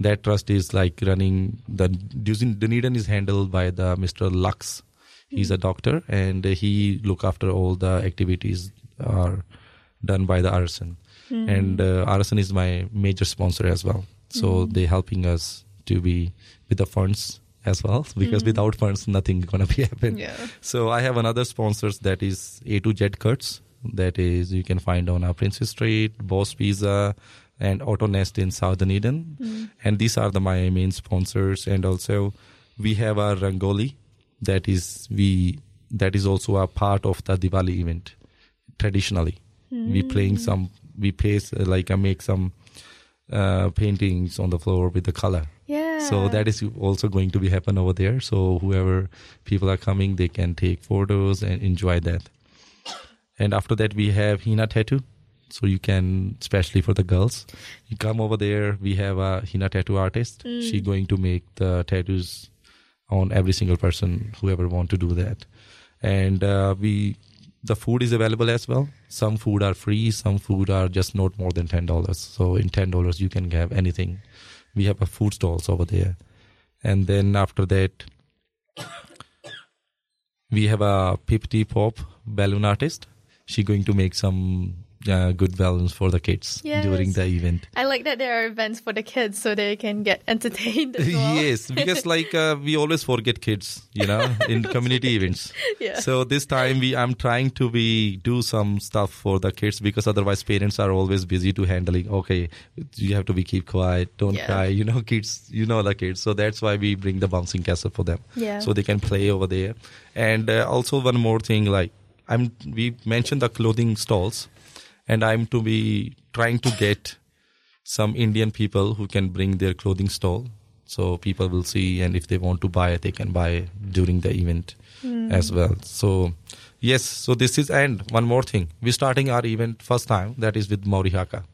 That trust is like running the Dunedin is handled by the Mr. Lux. He's a hmm. doctor and he look after all the activities are done by the RSN. And uh, RSN is my major sponsor as well. So mm-hmm. they're helping us to be with the funds as well [LAUGHS] because mm-hmm. without funds nothing gonna be [LAUGHS] happen. Yeah. So I have another sponsors that is A to Z Cuts. That is you can find on our Princes Street, Boss Pizza, and Auto Nest in South Dunedin. And these are the my main sponsors. And also we have our Rangoli that is we that is also a part of the Diwali event traditionally. We playing some we place uh, like I make some uh, paintings on the floor with the color. Yeah. So that is also going to be happen over there. So whoever people are coming, they can take photos and enjoy that. And after that, we have Hina tattoo. So you can, especially for the girls, you come over there. We have a Hina tattoo artist. She going to make the tattoos on every single person whoever want to do that. And uh, we, the food is available as well. Some food are free. Some food are just not more than ten dollars. So in ten dollars you can have anything. We have a food stalls over there, and then after that, [COUGHS] we have a Pipti Pop balloon artist. She going to make some uh, good balloons for the kids Yes. during the event. I like that there are events for the kids so they can get entertained as [LAUGHS] well. yes, because [LAUGHS] like uh, we always forget kids, you know, in [LAUGHS] community events. Yeah. So this time we I'm trying to be do some stuff for the kids because otherwise parents are always busy to handling. Okay, you have to be keep quiet, don't Yeah. cry. You know, kids, you know the kids. So that's why we bring the bouncing castle for them. Yeah. So they can play over there. And uh, also one more thing, like I'm we mentioned the clothing stalls, and I'm to be trying to get some Indian people who can bring their clothing stall. So people will see, and if they want to buy they can buy during the event hmm. as well. So yes, so this is and one more thing, we're starting our event first time that is with Maori Haka.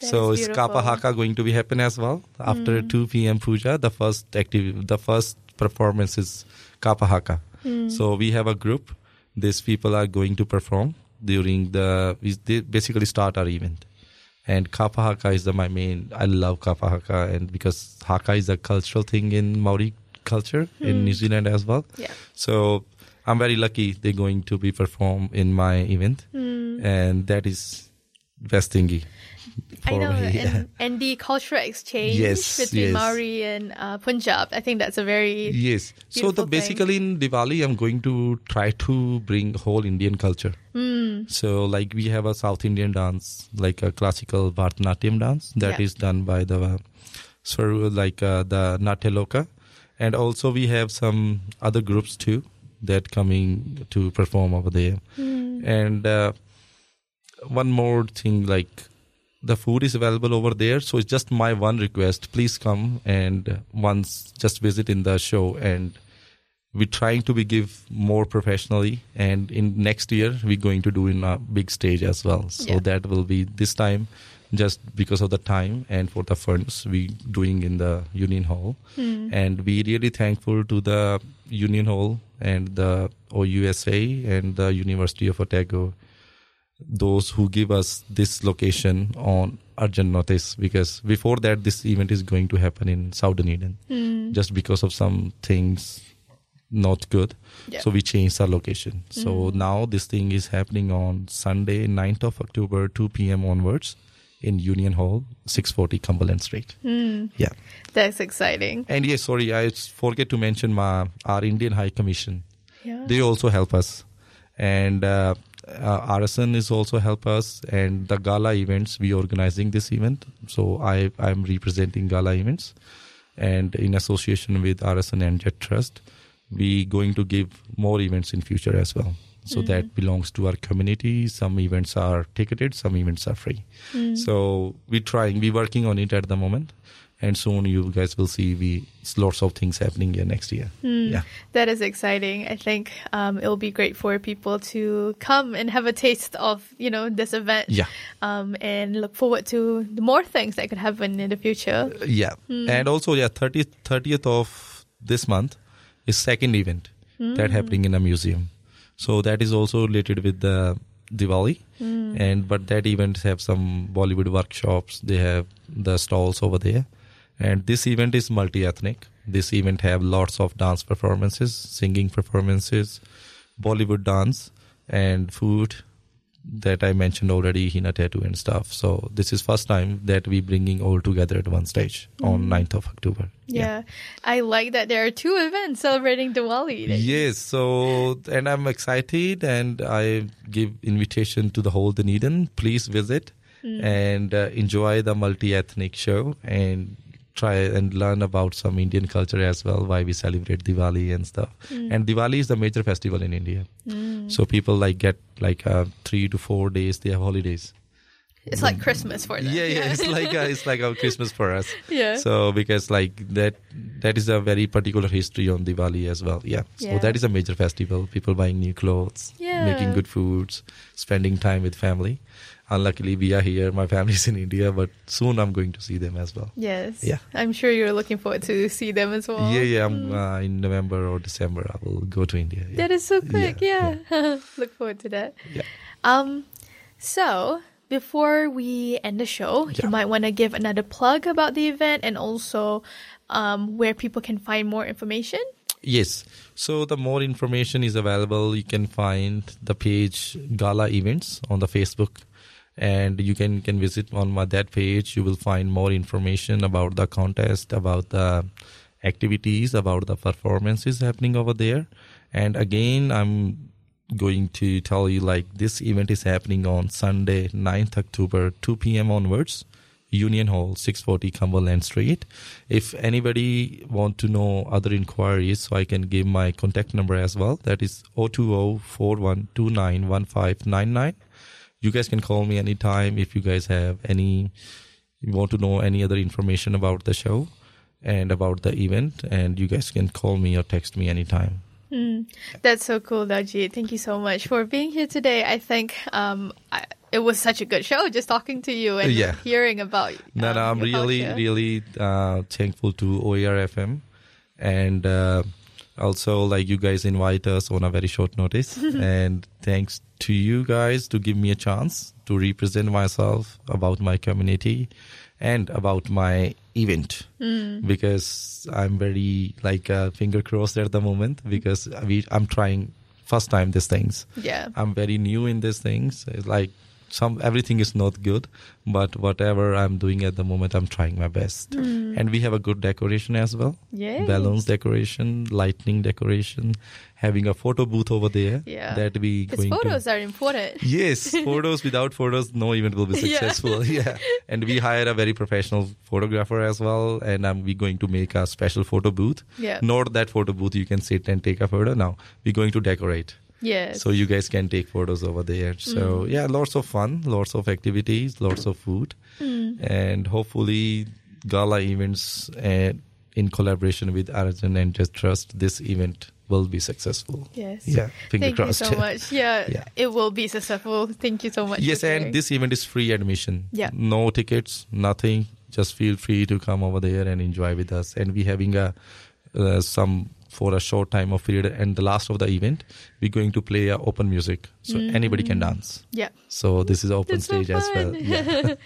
That so is beautiful. Haka going to be happen as well after hmm. 2 p.m. puja? The first active, the first performance is Kapa Haka. Hmm. So we have a group. These people are going to perform during the. we- basically start our event, and Kapa Haka is the, my main. I love Kapa Haka, and because Haka is a cultural thing in Maori culture in hmm. New Zealand as well. Yeah. So I'm very lucky they're going to be perform in my event, hmm. and that is best thingy. I know, [LAUGHS] and, and the cultural exchange Yes, between yes. Maori and uh, Punjab, I think that's a very Yes. So the basically in Diwali, I'm going to try to bring whole Indian culture. Hmm. So like we have a South Indian dance, like a classical Bharatanatyam dance that is Yeah. done by the so like uh, the Natya and also we have some other groups too that coming to perform over there. Hmm. And uh, one more thing, like the food is available over there. So it's just my one request. Please come and once just visit in the show and we're trying to be give more professionally and in next year we're going to do in a big stage as well so Yeah. that will be this time just because of the time and for the funds we doing in the union hall hmm. and we really thankful to the union hall and the ousa and the university of otago those who give us this location on urgent notice because before that this event is going to happen in south dunedin hmm. just because of some things not good. Yeah. so we changed our location. So hmm. now this thing is happening on sunday 9th of october 2 p.m onwards in union hall 640 cumberland street. Hmm. Yeah. That's exciting. and yes sorry i forget to mention my our indian high commission. Yeah. they also help us. And uh, uh, RSN is also help us and the gala events we organizing this event. So I I'm representing gala events and in association with RSN and Jet Trust we going to give more events in future as well. So that belongs to our community. Some events are ticketed some events are free. So we're trying we're working on it at the moment and soon you guys will see we lots of things happening here next year. Hmm. Yeah. That is exciting. I think um, it'll be great for people to come and have a taste of you know this event. Yeah. Um, and look forward to the more things that could happen in the future. Uh, yeah. Hmm. And also yeah 30th 30th of this month is second event that hmm. happening in a museum. So that is also related with the diwali. And but that event have some bollywood workshops. They have the stalls over there and this event is multi-ethnic this event have lots of dance performances singing performances bollywood dance and food that I mentioned already, Hina Tattoo and stuff. So this is first time that we bringing all together at one stage on 9th of October. Yeah. I like that there are two events celebrating Diwali. Yes. So, and I'm excited and I give invitation to the whole Dunedin. Please visit and uh, enjoy the multi-ethnic show and try and learn about some Indian culture as well, why we celebrate Diwali and stuff. And Diwali is the major festival in India. So people like get like uh, three to four days, they have holidays. It's like Christmas for them. yeah yeah it's [LAUGHS] like uh, it's like our christmas for us Yeah. so because like that that is a very particular history on diwali as well yeah so Yeah. that is a major festival people buying new clothes Yeah. making good foods spending time with family unluckily we are here my family is in india but soon i'm going to see them as well Yes. Yeah. I'm sure you're looking forward to see them as well. yeah yeah I'm, uh, in november or december i will go to india yeah. That is so quick. Yeah, Yeah. [LAUGHS] Look forward to that. Yeah. Um, so before we end the show, Yeah. you might want to give another plug about the event and also um, where people can find more information. Yes. So the more information is available, you can find the page Gala Events on the Facebook, and you can can visit on my that page. You will find more information about the contest, about the activities, about the performances happening over there. And again, I'm going to tell you like this event is happening on Sunday, 9th October, 2 p.m. onwards. Union Hall, 640 Cumberland Street. If anybody want to know other inquiries, so I can give my contact number as well. That is 020-4129-1599. You guys can call me anytime if you guys have any, you want to know any other information about the show and about the event, and you guys can call me or text me anytime. That's so cool, Daji. Thank you so much for being here today. I think um, I, it was such a good show just talking to you and Yeah. hearing about. No, no, um, I'm really, culture. really uh, thankful to OAR FM, and uh, also like you guys invite us on a very short notice, [LAUGHS] and thanks to you guys to give me a chance to represent myself about my community and about my event because I'm very like uh, finger crossed at the moment because we I'm trying first time these things. Yeah. I'm very new in these things. It's like some everything is not good, but whatever I'm doing at the moment, I'm trying my best. And we have a good decoration as well. yeah Balloons decoration, lightning decoration, having a photo booth over there. Yeah. That we going photos to. are important. Yes, [LAUGHS] photos. Without photos, no event will be successful. [LAUGHS] Yeah. And we hire a very professional photographer as well. And um, we're going to make a special photo booth. Yeah. Not that photo booth you can sit and take a photo. Now we're going to decorate. Yes. So you guys can take photos over there. So yeah, lots of fun, lots of activities, lots of food, and hopefully gala events uh, in collaboration with Arjun and Just Trust. This event will be successful. Yes. Yeah. Finger Thank crossed. you so much. [LAUGHS] Yeah, Yeah. it will be successful. Thank you so much. Yes, for sharing. and this event is free admission. Yeah. No tickets, nothing. Just feel free to come over there and enjoy with us. And we're having a uh, some for a short time of period. And the last of the event, we're going to play uh, open music, so anybody can dance. Yeah. So this is open That's so stage as well. Yeah. [LAUGHS]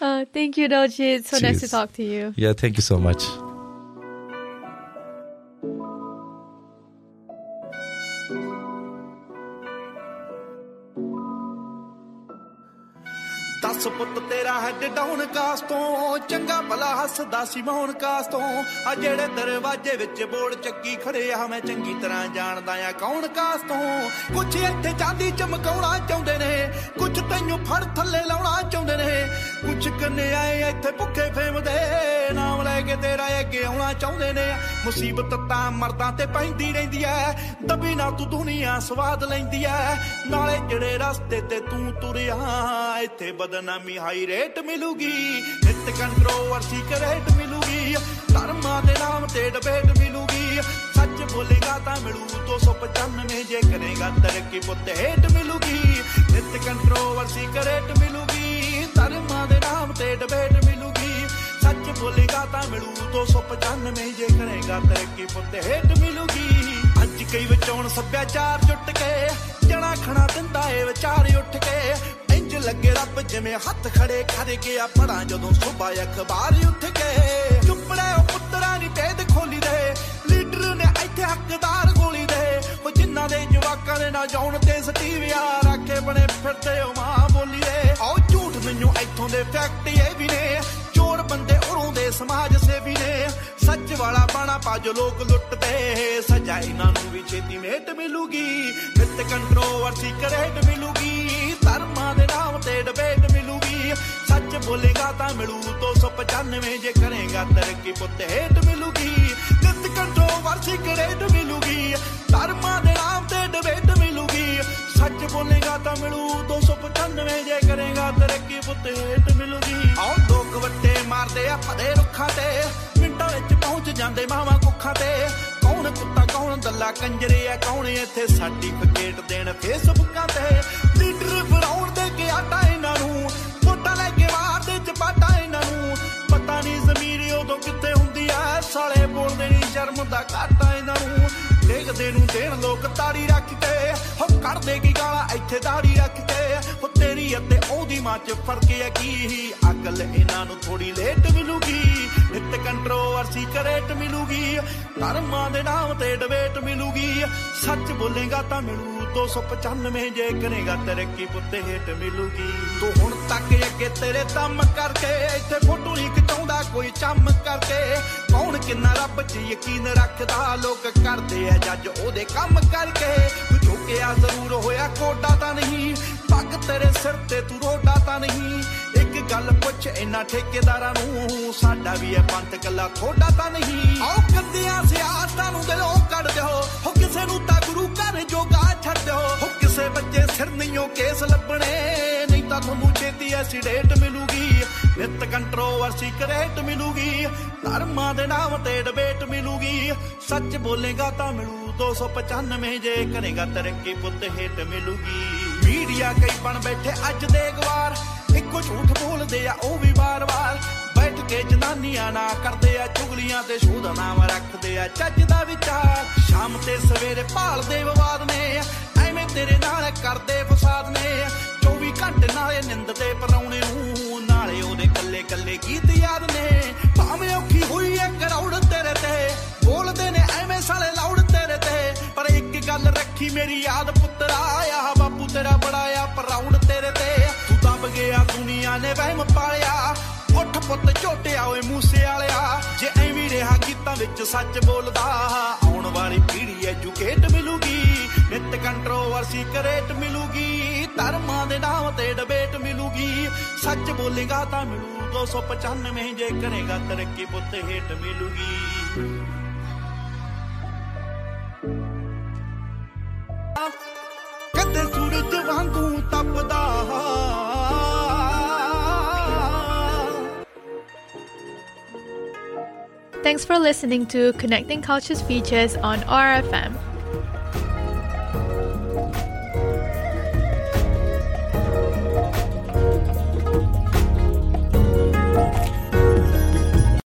Uh, thank you, Dolce. It's so nice to talk to you. yeah. Thank you so much. ਦੱਸ ਪੁੱਤ ਤੇਰਾ head down ਕਾਸ ਤੋਂ ਚੰਗਾ ਭਲਾ ਹੱਸਦਾ ਸੀ ਮੌਨ ਕਾਸ ਤੋਂ ਆ ਜਿਹੜੇ ਦਰਵਾਜ਼ੇ ਵਿੱਚ ਬੋੜ ਚੱਕੀ ਖੜੇ ਆ, ਮੈਂ ਚੰਗੀ ਤਰ੍ਹਾਂ ਜਾਣਦਾ ਆ ਕੌਣ ਕਾਸ ਤੋਂ ਕੁਛ ਇੱਥੇ ਚਾਂਦੀ ਚਮਕਾਉਣਾ ਚਾਹੁੰਦੇ ਨੇ, ਕੁਛ ਤੈਨੂੰ ਫੜ ਥੱਲੇ ਲਾਉਣਾ ਚਾਹੁੰਦੇ ਨੇ। ਕੁਛ ਕੰਨੇ ਆਏ ਇੱਥੇ ਭੁੱਖੇ ਫੇਮਦੇ ਨਾਮ ਲੈ ਕੇ ਤੇਰਾ ਅੱਗੇ ਆਉਣਾ ਚਾਹੁੰਦੇ ਨੇ ਮੁਸੀਬਤ ਤਾਂ ਮਰਦਾਂ ਤੇ ਪੈਂਦੀ ਰਹਿੰਦੀ ਐ ਦਬੀ ਨਾ ਤੂੰ ਦੁਨੀਆ ਸਵਾਦ ਲੈਂਦੀ ਐ ਨਾਲੇ ਜਿਹੜੇ ਰਸਤੇ ਤੇ ਤੂੰ ਤੁਰਿਆ ਇੱਥੇ ਬਦਨਾਮੀ ਹਾਈ ਰੇਟ ਮਿਲੂਗੀ ਨਿਤ ਕੰਟਰੋਵਰਸੀ ਕਰੇਟ ਮਿਲੂਗੀ ਧਰਮਾਂ ਦੇ ਨਾਮ ਤੇ ਡਿਬੇਟ ਮਿਲੂਗੀ ਸੱਚ ਬੋਲੇਗਾ ਤਾਂ ਮਿਲੂ 295 ਜੇ ਕਰੇਗਾ ਤਰੱਕੀ ਪੁੱਤ ਹੇਟ ਮਿਲੂਗੀ ਨਿਤ ਕੰਟਰੋਵਰਸੀ ਕਰੇਟ ਮਿਲੂਗੀ ਧਰਮਾਂ ਦੇ ਨਾਮ ਤੇ ਡਿਬੇਟ ਮਿਲੂਗੀ। ਸੱਚ ਬੋਲੇਗਾ ਤਾਂ ਮਿਲੂ 295 ਜੇ ਕਰੇਗਾ ਤਰੱਕੀ ਪੁੱਤ ਹੇਟ ਮਿਲੂਗੀ। ਅੱਜ ਕਈ ਵਿਚੋਂ ਸੱਭਿਆਚਾਰ ਜੁੱਟ ਕੇ, ਜਣਾ ਖਣਾ ਦਿੰਦਾ ਏ ਵਿਚਾਰ ਉੱਠ ਕੇ। ਇੰਜ ਲੱਗੇ ਰੱਬ ਜਿਵੇਂ ਹੱਥ ਖੜੇ ਖੜ ਗਿਆ ਪੜਾਂ ਜਦੋਂ ਸੁਬਾ ਅਖਬਾਰ ਉੱਠ ਕੇ। ਚੁੱਪੜੇ ਉਹ ਪੁੱਤਰਾਂ ਦੀ ਭੇਦ ਖੋਲੀ ਦੇ, ਲੀਡਰ ਨੇ ਇੱਥੇ ਹੱਕਦਾਰ ਗੋਲੀ ਦੇ। ਉਹ ਜਿਨ੍ਹਾਂ ਦੇ ਜਵਾਕਾਂ ਦੇ ਨਾ ਜਾਉਣ ਤੇ ਸਟੀਵਿਆ ਰੱਖੇ ਬਣੇ ਫਿਰਦੇ ਉਹ ਮਾਂ। ਇੱਥੋਂ ਦੇ ਫੈਕਟ ਇਹ ਵੀ ਨੇ, ਚੋਰ ਬੰਦੇ ਉਰੋਂ ਦੇ ਸਮਾਜ ਸੇਵੀ ਨੇ। ਸੱਚ ਵਾਲਾ ਬਾਣਾ ਪਾ ਜੋ ਲੋਕ ਲੁੱਟਦੇ, ਸਜ਼ਾ ਇਹਨਾਂ ਨੂੰ ਵੀ ਛੇਤੀ ਮੇਟ ਮਿਲੂਗੀ। ਨਿਤ ਕੰਟਰੋਵਰਸੀ ਕਰੇਟ ਮਿਲੂਗੀ, ਧਰਮਾਂ ਦੇ ਨਾਮ ਤੇ ਡਿਬੇਟ ਮਿਲੂਗੀ। ਸੱਚ ਬੋਲੇਗਾ ਤਾਂ ਮਿਲੂ 295 ਜੇ ਕਰੇਗਾ ਤਰੱਕੀ ਪੁੱਤ ਹੇਟ ਮਿਲੂਗੀ। ਨਿਤ ਕੰਟਰੋਵਰਸੀ ਕਰੇਟ ਮਿਲੂਗੀ, ਧਰਮਾਂ ਦੇ ਨਾਮ ਤੇ ਡਿਬੇਟ ਮਿਲੂਗੀ ਸੱਚ ਬੋਲੇਗਾ ਤਾਂ ਮਿਲੂ 295 ਜੇ ਕਰੇਗਾ ਤਰੱਕੀ ਪੁੱਤ ਹੇਟ ਮਿਲੂਗੀ। ਆਓ ਲੋਕ ਵੱਟੇ ਮਾਰਦੇ ਆ ਪਦੇ ਰੁੱਖਾਂ ਤੇ। ਮਿੰਟਾਂ ਵਿੱਚ ਪਹੁੰਚ ਜਾਂਦੇ ਮਾਵਾਂ ਕੁੱਖਾਂ ਤੇ। ਕੌਣ ਕੁੱਤਾ, ਕੌਣ ਦੱਲਾ, ਕੰਜਰੇ ਆ, ਕੌਣ ਇੱਥੇ ਸਰਟੀਫਿਕੇਟ ਦੇਣ ਫੇਸਬੁੱਕਾਂ ਤੇ। ਲੀਡਰ ਫਰਾਉਣ ਦੇ ਕੇ ਆਟਾ ਇਹਨਾਂ ਨੂੰ, ਵੋਟਾਂ ਲੈ ਕੇ ਮਾਰਦੇ ਚਪਾਟਾ ਇਹਨਾਂ ਨੂੰ। ਪਤਾ ਨਹੀਂ ਜ਼ਮੀਰ ਉਦੋਂ ਕਿੱਥੇ ਹੁੰਦੀ ਆ, ਸਾਲੇ ਬੋਲਦੇ ਨਹੀਂ ਸ਼ਰਮ ਦਾ ਘਾਟਾ ਇਹਨਾਂ ਨੂੰ। ਦੇਖਦੇ ਨੂੰ ਦੇਣ ਲੋਕ ਤਾੜੀ ਰੱਖ ਕੇ ਹੋ ਕੱਢਦੇ ਕੀ ਗਾਲਾਂ, ਇੱਥੇ ਦਾੜੀ ਰੱਖ ਕੇ ਹੋ ਤੇਰੀ ਅਤੇ ਉਹਦੀ ਮਾਂ ਚ ਫ਼ਰਕ ਹੈ ਕੀ? ਅਕਲ ਇਹਨਾਂ ਨੂੰ ਥੋੜੀ ਲੇਟ ਮਿਲੂਗੀ। ਨਿਤ ਕੰਟਰੋਵਰਸੀ ਕਰੇਟ ਮਿਲੂਗੀ। ਧਰਮਾਂ ਦੇ ਨਾਮ ਤੇ ਡਿਬੇਟ ਮਿਲੂਗੀ। ਸੱਚ ਬੋਲੇਗਾ ਤਾਂ ਮਿਲੂ। 295 ਜੇ ਕਰੇਗਾ ਤਰੱਕੀ ਪੁੱਤੇ ਹੇਟ ਮਿਲੂਗੀ। ਤੂੰ ਹੁਣ ਤੱਕ ਅੱਗੇ ਤੇਰੇ ਦਮ ਕਰਕੇ, ਇੱਥੇ ਫੋਟੋ ਨਹੀਂ ਖਿਚਾਉਂਦਾ ਕੋਈ ਚੰਮ ਕਰਕੇ। ਕੌਣ ਕਿੰਨਾ ਰੱਬ 'ਚ ਯਕੀਨ ਰੱਖਦਾ, ਲੋਕ ਕਰਦੇ ਆ ਜੱਜ ਉਹਦੇ ਕੰਮ ਕਰਕੇ। ਤੂੰ ਝੁਕਿਆ ਜ਼ਰੂਰ ਹੋਇਆ ਕੋਡਾ ਤਾਂ ਨਹੀਂ। ਪੱਗ ਤੇਰੇ ਸਿਰ ਤੇ, ਤੂੰ ਰੋਡਾ ਤਾਂ ਨਹੀਂ। ਇੱਕ ਗੱਲ ਪੁੱਛ ਇਹਨਾਂ ਠੇਕੇਦਾਰਾਂ ਨੂੰ, ਸਾਡਾ ਵੀ ਇਹ ਪੰਥ ਕੱਲਾ ਥੋੜਾ ਤਾਂ ਨਹੀਂ। ਆਓ ਕੰਦਿਆਂ ਸਿਆਸਤਾਂ ਨੂੰ ਦਿਲੋਂ ਕੱਢ ਦਿਓ, ਹੋ ਕਿਸੇ ਨੂੰ ਤਾਂ ਕੇਸ ਲੱਭਣੇ, ਨਹੀਂ ਤਾਂ ਤੁਹਾਨੂੰ ਛੇਤੀ ਐਸੀਡੇਟ ਮਿਲੂਗੀ। ਨਿਤ ਕੰਟਰੋਵਰਸੀ ਕਰੇਟ ਮਿਲੂਗੀ। ਧਰਮਾਂ ਦੇ ਨਾਮ ਤੇ ਡਿਬੇਟ ਮਿਲੂਗੀ। ਸੱਚ ਬੋਲੇਗਾ ਤਾਂ ਮਿਲੂ 295 ਜੇ ਕਰੇਗਾ ਤਰੱਕੀ ਪੁੱਤ ਹੇਟ ਮਿਲੂਗੀ। ਮੀਡੀਆ ਕਈ ਬਣ ਬੈਠੇ ਅੱਜ ਦੇ ਗਵਾਰ। ਇੱਕੋ ਝੂਠ ਬੋਲਦੇ ਆ, ਉਹ ਵੀ ਵਾਰ-ਵਾਰ। ਬੈਠ ਕੇ ਜਨਾਨੀਆਂ ਨਾ ਕਰਦੇ ਆ, ਚੁਗਲੀਆਂ ਤੇ ਸ਼ੋਧ ਨਾਮ ਰੱਖਦੇ ਆ, ਚੱਜ ਦਾ ਵਿਚਾਰ। ਸ਼ਾਮ ਤੇ ਸਵੇਰੇ ਭਾਲਦੇ ਵਿਵਾਦ ਨੇ। ਐਵੇਂ ਤੇਰੇ ਨਾਲ ਕਰਦੇ ਫਸਾਦ ਨੇ। 24 ਘੰਟੇ ਨਾਲੇ ਨਿੰਦ ਤੇ ਪਰਾਉਣੇ ਨੂੰ। ਨਾਲੇ ਉਹਦੇ ਕੱਲੇ ਕੱਲੇ ਗੀਤ ਯਾਦ ਨੇ। ਭਾਵੇਂ ਔਖੀ ਹੋਈ ਐ ਕਰੌੜ ਤੇਰੇ ਤੇ। ਬੋਲਦੇ ਨੇ ਐਵੇਂ ਸਾਲੇ ਲਾਉੜ ਤੇਰੇ ਤੇ। ਪਰ ਇੱਕ ਗੱਲ ਰੱਖੀ ਮੇਰੀ ਯਾਦ ਪੁੱਤਰਾ ਆ ਬਾਪੂ ਤੇਰਾ ਬੜਾ ਆ ਪਰਾਉਣ ਤੇਰੇ ਤੇ। ਤੂੰ ਦਬ ਗਿਆ ਦੁਨੀਆ ਨੇ ਵਹਿਮ ਪਾਲਿਆ। ਉੱਠ ਪੁੱਤ ਝੋਟਿਆ ਓਏ ਮੂਸੇ ਵਾਲਿਆ। ਜੇ ਐਵੇਂ ਰਿਹਾ ਗੀਤਾਂ ਵਿੱਚ ਸੱਚ ਬੋਲਦਾ, ਆਉਣ ਵਾਲੀ ਪੀੜ੍ਹੀ ਐਜੂਕੇਟ ਮਿਲੂਗੀ। ਨਿਤ ਕੰਟਰੋਵਰਸੀ ਕਰੇਟ ਮਿਲੂਗੀ ਧਰਮਾਂ ਦੇ ਨਾਮ ਤੇ ਡਿਬੇਟ ਮਿਲੂਗੀ ਸੱਚ ਬੋਲੇਗਾ ਤਾਂ ਮਿਲੂ 295 ਜੇ ਕਰੇਗਾ ਤਰੱਕੀ ਪੁੱਤ ਹੇਟ ਮਿਲੂਗੀ ਕਦੇ ਸੂਰਜ ਵਾਂਗੂ ਤਪਦਾ Thanks for listening to Connecting Cultures features on RFM.